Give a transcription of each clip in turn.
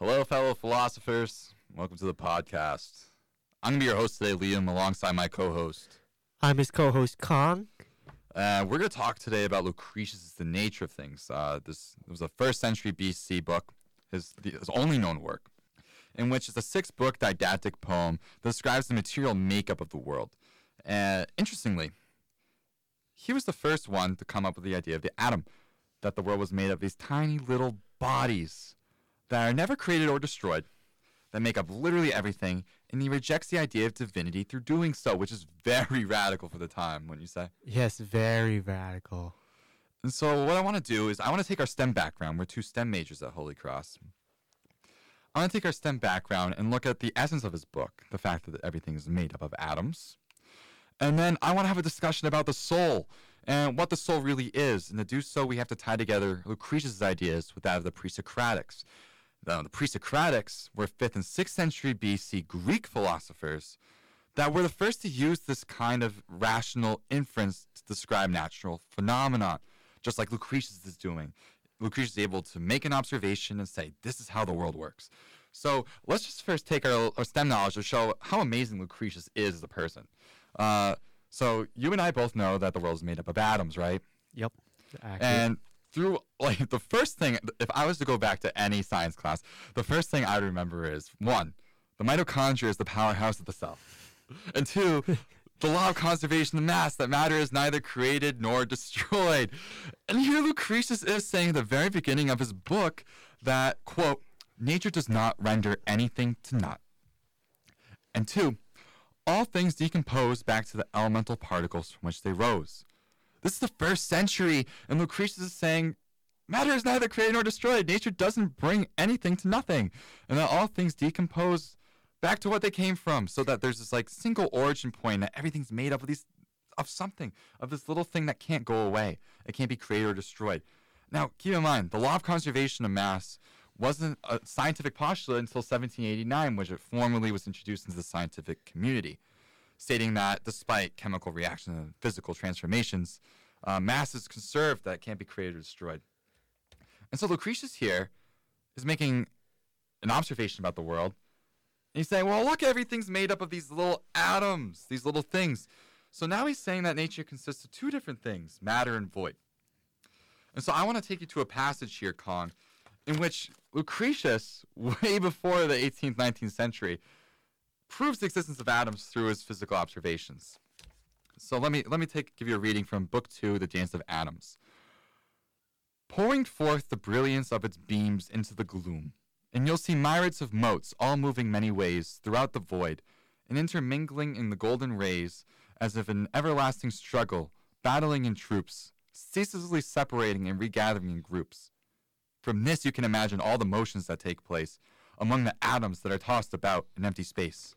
Hello, fellow philosophers. Welcome to the podcast. I'm going to be your host today, Liam, alongside my co host. I'm his co-host Kong. Uh, we're going to talk today about Lucretius' The Nature of Things. Uh, this was a first century BC book, his, his only known work, in which is a six book didactic poem that describes the material makeup of the world. Uh, interestingly, he was the first one to come up with the idea of the atom, that the world was made of these tiny little bodies that are never created or destroyed, that make up literally everything, and he rejects the idea of divinity through doing so, which is very radical for the time, wouldn't you say? Yes, very radical. And so, what I want to do is, I want to take our STEM background. We're two STEM majors at Holy Cross. I want to take our STEM background and look at the essence of his book, the fact that everything is made up of atoms. And then I want to have a discussion about the soul and what the soul really is. And to do so, we have to tie together Lucretius' ideas with that of the pre Socratics. Now, the pre Socratics were 5th and 6th century BC Greek philosophers that were the first to use this kind of rational inference to describe natural phenomena, just like Lucretius is doing. Lucretius is able to make an observation and say, this is how the world works. So let's just first take our, our STEM knowledge to show how amazing Lucretius is as a person. Uh, so you and I both know that the world is made up of atoms, right? Yep. Accurate. And through like the first thing, if I was to go back to any science class, the first thing I remember is one, the mitochondria is the powerhouse of the cell, and two, the law of conservation of mass that matter is neither created nor destroyed. And here Lucretius is saying at the very beginning of his book that quote, nature does not render anything to naught. And two, all things decompose back to the elemental particles from which they rose. This is the first century, and Lucretius is saying matter is neither created nor destroyed. Nature doesn't bring anything to nothing, and that all things decompose back to what they came from, so that there's this like single origin point that everything's made up of these of something, of this little thing that can't go away. It can't be created or destroyed. Now, keep in mind, the law of conservation of mass wasn't a scientific postulate until 1789, which it formally was introduced into the scientific community, stating that despite chemical reactions and physical transformations, uh, mass is conserved that can't be created or destroyed. And so Lucretius here is making an observation about the world. And he's saying, well, look, everything's made up of these little atoms, these little things. So now he's saying that nature consists of two different things matter and void. And so I want to take you to a passage here, Kong, in which Lucretius, way before the 18th, 19th century, proves the existence of atoms through his physical observations. So let me let me take give you a reading from Book Two, The Dance of Atoms. Pouring forth the brilliance of its beams into the gloom, and you'll see myriads of motes all moving many ways throughout the void, and intermingling in the golden rays as if an everlasting struggle, battling in troops, ceaselessly separating and regathering in groups. From this, you can imagine all the motions that take place among the atoms that are tossed about in empty space.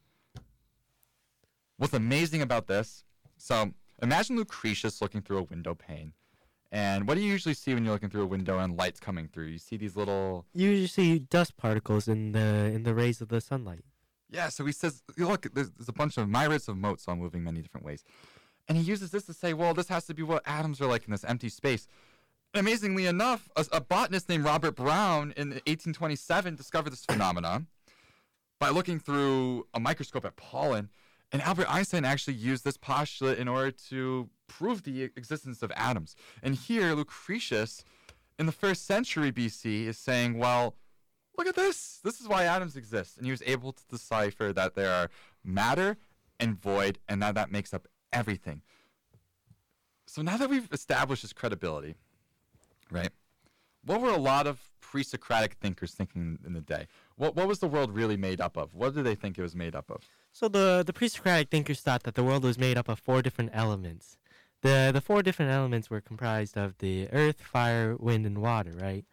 What's amazing about this? So, imagine Lucretius looking through a window pane. And what do you usually see when you're looking through a window and light's coming through? You see these little You usually see dust particles in the in the rays of the sunlight. Yeah, so he says, look, there's, there's a bunch of myriads of motes all moving many different ways. And he uses this to say, well, this has to be what atoms are like in this empty space. Amazingly enough, a, a botanist named Robert Brown in 1827 discovered this phenomenon by looking through a microscope at pollen. And Albert Einstein actually used this postulate in order to prove the existence of atoms. And here, Lucretius, in the first century BC, is saying, well, look at this. This is why atoms exist. And he was able to decipher that there are matter and void, and that that makes up everything. So now that we've established his credibility, right? What were a lot of pre-Socratic thinkers thinking in the day? What what was the world really made up of? What did they think it was made up of? So the the pre-Socratic thinkers thought that the world was made up of four different elements. The the four different elements were comprised of the earth, fire, wind, and water, right?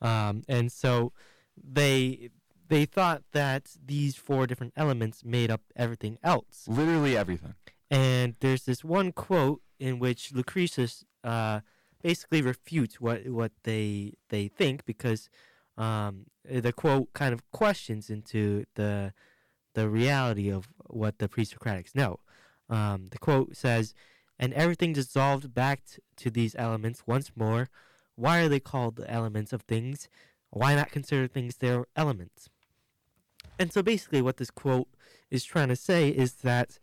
Um, and so they they thought that these four different elements made up everything else. Literally everything. And there's this one quote in which Lucretius uh, basically refutes what what they they think because um, the quote kind of questions into the the reality of what the pre-Socratics know. Um, the quote says, "And everything dissolved back t- to these elements once more. Why are they called the elements of things? Why not consider things their elements?" and so basically, what this quote is trying to say is that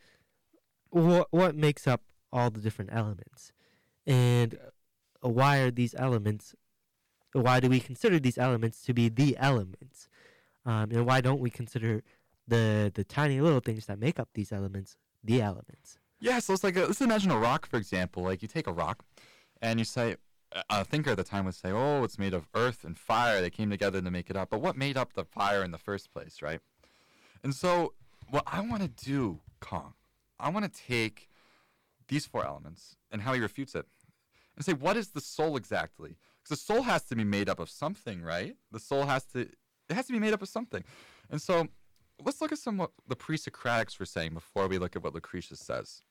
what what makes up all the different elements, and why are these elements? Why do we consider these elements to be the elements, um, and why don't we consider the the tiny little things that make up these elements the elements? Yeah, so it's like a, let's imagine a rock, for example. Like you take a rock, and you say, a thinker at the time would say, "Oh, it's made of earth and fire. They came together to make it up." But what made up the fire in the first place, right? And so, what I want to do, Kong, I want to take these four elements and how he refutes it, and say, what is the soul exactly? Because the soul has to be made up of something, right? The soul has to it has to be made up of something, and so let's look at some what the pre-Socratics were saying before we look at what Lucretius says.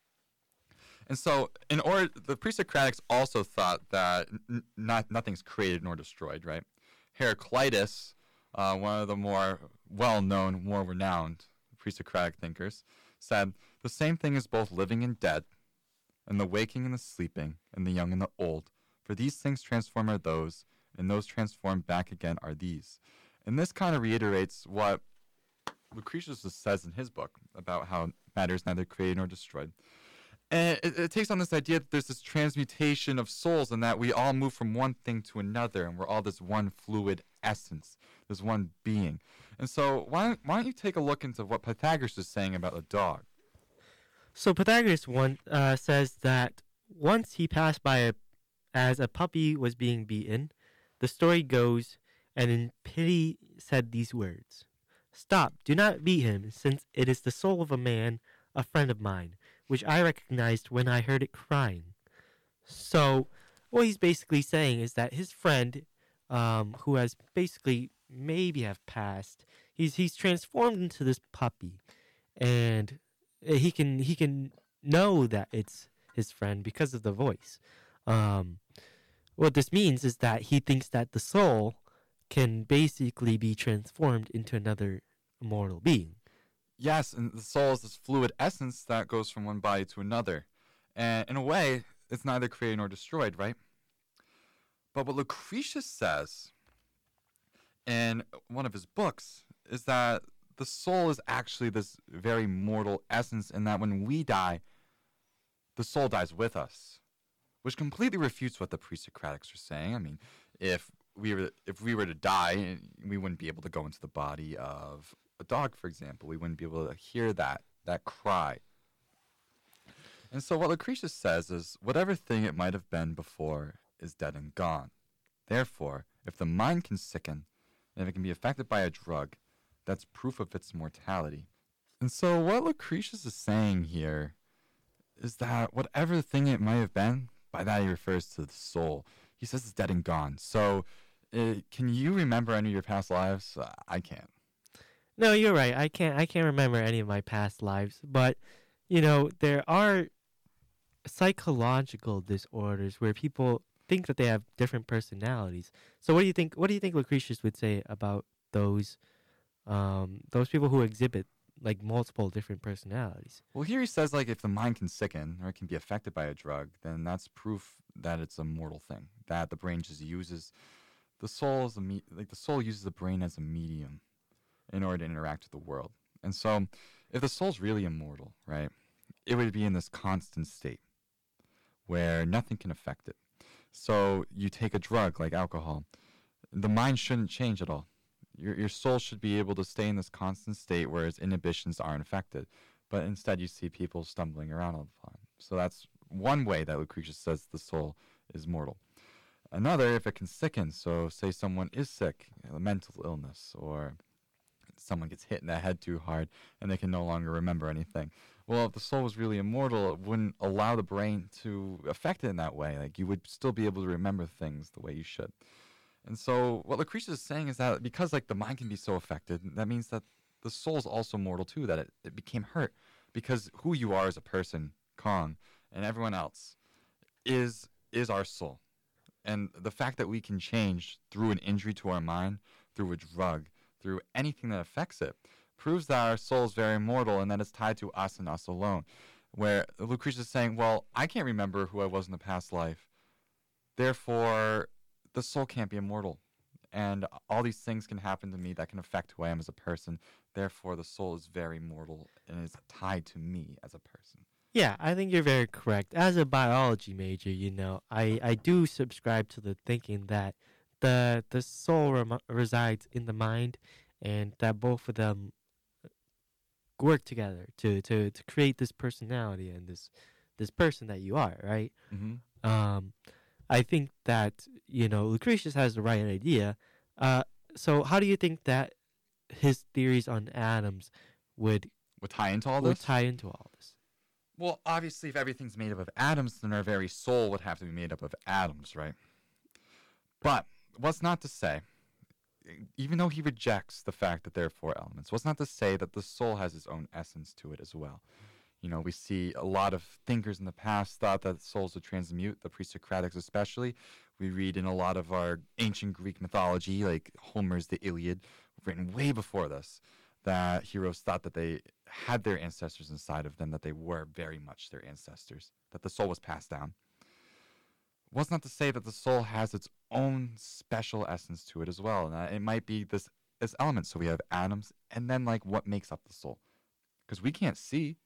And so, in order, the pre-Socratics also thought that n- not nothing's created nor destroyed, right? Heraclitus, uh, one of the more well-known, more renowned pre-Socratic thinkers, said the same thing is both living and dead, and the waking and the sleeping, and the young and the old. For these things transform are those, and those transformed back again are these. And this kind of reiterates what Lucretius says in his book about how matter is neither created nor destroyed. And it, it, takes on this idea that there's this transmutation of souls and that we all move from one thing to another and we're all this one fluid essence, this one being. And so why, why don't you take a look into what Pythagoras is saying about the dog? So Pythagoras one uh, says that once he passed by a, as a puppy was being beaten, the story goes, and in pity said these words, Stop, do not beat him, since it is the soul of a man, a friend of mine which I recognized when I heard it crying. So, what he's basically saying is that his friend, um, who has basically maybe have passed, he's he's transformed into this puppy, and he can he can know that it's his friend because of the voice. Um, what this means is that he thinks that the soul can basically be transformed into another immortal being. Yes, and the soul is this fluid essence that goes from one body to another. And in a way, it's neither created nor destroyed, right? But what Lucretius says in one of his books is that the soul is actually this very mortal essence, and that when we die, the soul dies with us, which completely refutes what the pre-Socratics are saying. I mean, if we were if we were to die, we wouldn't be able to go into the body of dog, for example, we wouldn't be able to hear that that cry. And so what Lucretius says is whatever thing it might have been before is dead and gone. Therefore, if the mind can sicken, and if it can be affected by a drug, that's proof of its mortality. And so what Lucretius is saying here is that whatever thing it might have been, by that he refers to the soul. He says it's dead and gone. So, uh, can you remember any of your past lives? I can't. No, you're right. I can't I can't remember any of my past lives, but you know, there are psychological disorders where people think that they have different personalities. So what do you think what do you think Lucretius would say about those um those people who exhibit like multiple different personalities? Well, here he says like if the mind can sicken or it can be affected by a drug, then that's proof that it's a mortal thing. That the brain just uses the soul as a me- like the soul uses the brain as a medium in order to interact with the world. And so, if the soul's really immortal, right, it would be in this constant state where nothing can affect it. So, you take a drug like alcohol, the mind shouldn't change at all. Your, your soul should be able to stay in this constant state where its inhibitions aren't affected. But instead, you see people stumbling around all the time. So, that's one way that Lucretius says the soul is mortal. Another, if it can sicken, so say someone is sick, a mental illness, or someone gets hit in the head too hard and they can no longer remember anything. Well, if the soul was really immortal, it wouldn't allow the brain to affect it in that way. Like you would still be able to remember things the way you should. And so what Lucretius is saying is that because like the mind can be so affected, that means that the soul is also mortal too, that it, it became hurt. Because who you are as a person, Kong, and everyone else is is our soul. And the fact that we can change through an injury to our mind, through a drug, through anything that affects it proves that our soul is very immortal and that it's tied to us and us alone. Where Lucretius is saying, Well, I can't remember who I was in the past life. Therefore, the soul can't be immortal. and all these things can happen to me that can affect who I am as a person. Therefore, the soul is very mortal and is tied to me as a person. Yeah, I think you're very correct. As a biology major, you know, I, I do subscribe to the thinking that the the soul rem- resides in the mind, and that both of them work together to, to, to create this personality and this this person that you are, right? Mm-hmm. Um, I think that you know Lucretius has the right idea. Uh, so how do you think that his theories on atoms would Would tie into all would this? tie into all this? Well, obviously, if everything's made up of atoms, then our very soul would have to be made up of atoms, right? But what's not to say, even though he rejects the fact that there are four elements, what's not to say that the soul has its own essence to it as well? You know, we see a lot of thinkers in the past thought that souls would transmute, the pre-Socratics especially. We read in a lot of our ancient Greek mythology, like Homer's The Iliad, written way before this, that heroes thought that they had their ancestors inside of them, that they were very much their ancestors, that the soul was passed down. Was not to say that the soul has its own special essence to it as well, and that it might be this this element. So we have atoms, and then like what makes up the soul, because we can't see,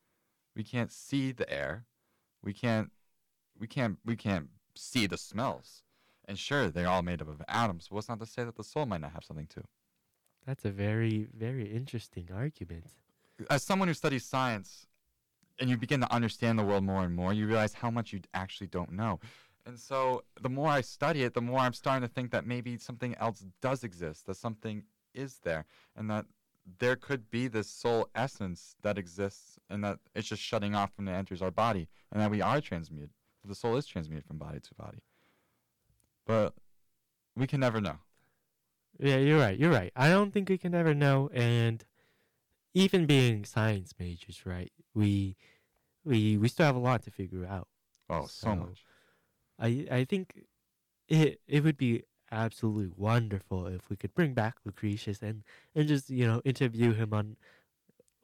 we can't see the air, we can't, we can't, we can't see the smells, and sure they're all made up of atoms. But what's not to say that the soul might not have something too? That's a very very interesting argument. as someone who studies science and you begin to understand the world more and more, you realize how much you actually don't know. And so the more I study it, the more I'm starting to think that maybe something else does exist, that something is there, and that there could be this soul essence that exists and that it's just shutting off when it enters our body, and that we are transmuted. The soul is transmuted from body to body. But we can never know. Yeah, you're right. You're right. I don't think we can ever know. And even being science majors, right? We we we still have a lot to figure out. Oh, so, So- much. I I think it it would be absolutely wonderful if we could bring back Lucretius and and just you know interview him on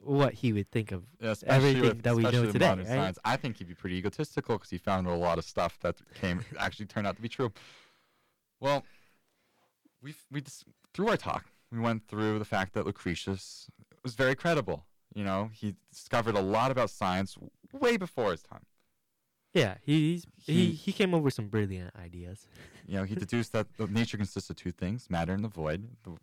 what he would think of. Yeah, everything with, that we know today, modern right? science. I think he'd be pretty egotistical because he found a lot of stuff that came actually turned out to be true. Well, we we just through our talk, we went through the fact that Lucretius was very credible. You know, he discovered a lot about science way before his time. Yeah, he's he He- he came up with some brilliant ideas. You know, he deduced that nature consists of two things: matter and the void. The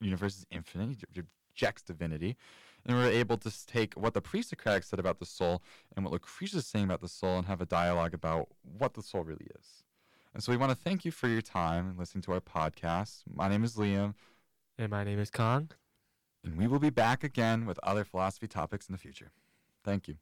universe is infinite. He rejects divinity, and we're able to take what the pre-Socratics said about the soul and what Lucretius is saying about the soul, and have a dialogue about what the soul really is. And so, we want to thank you for your time and listening to our podcast. My name is Liam, And my name is Kong. and we will be back again with other philosophy topics in the future. Thank you.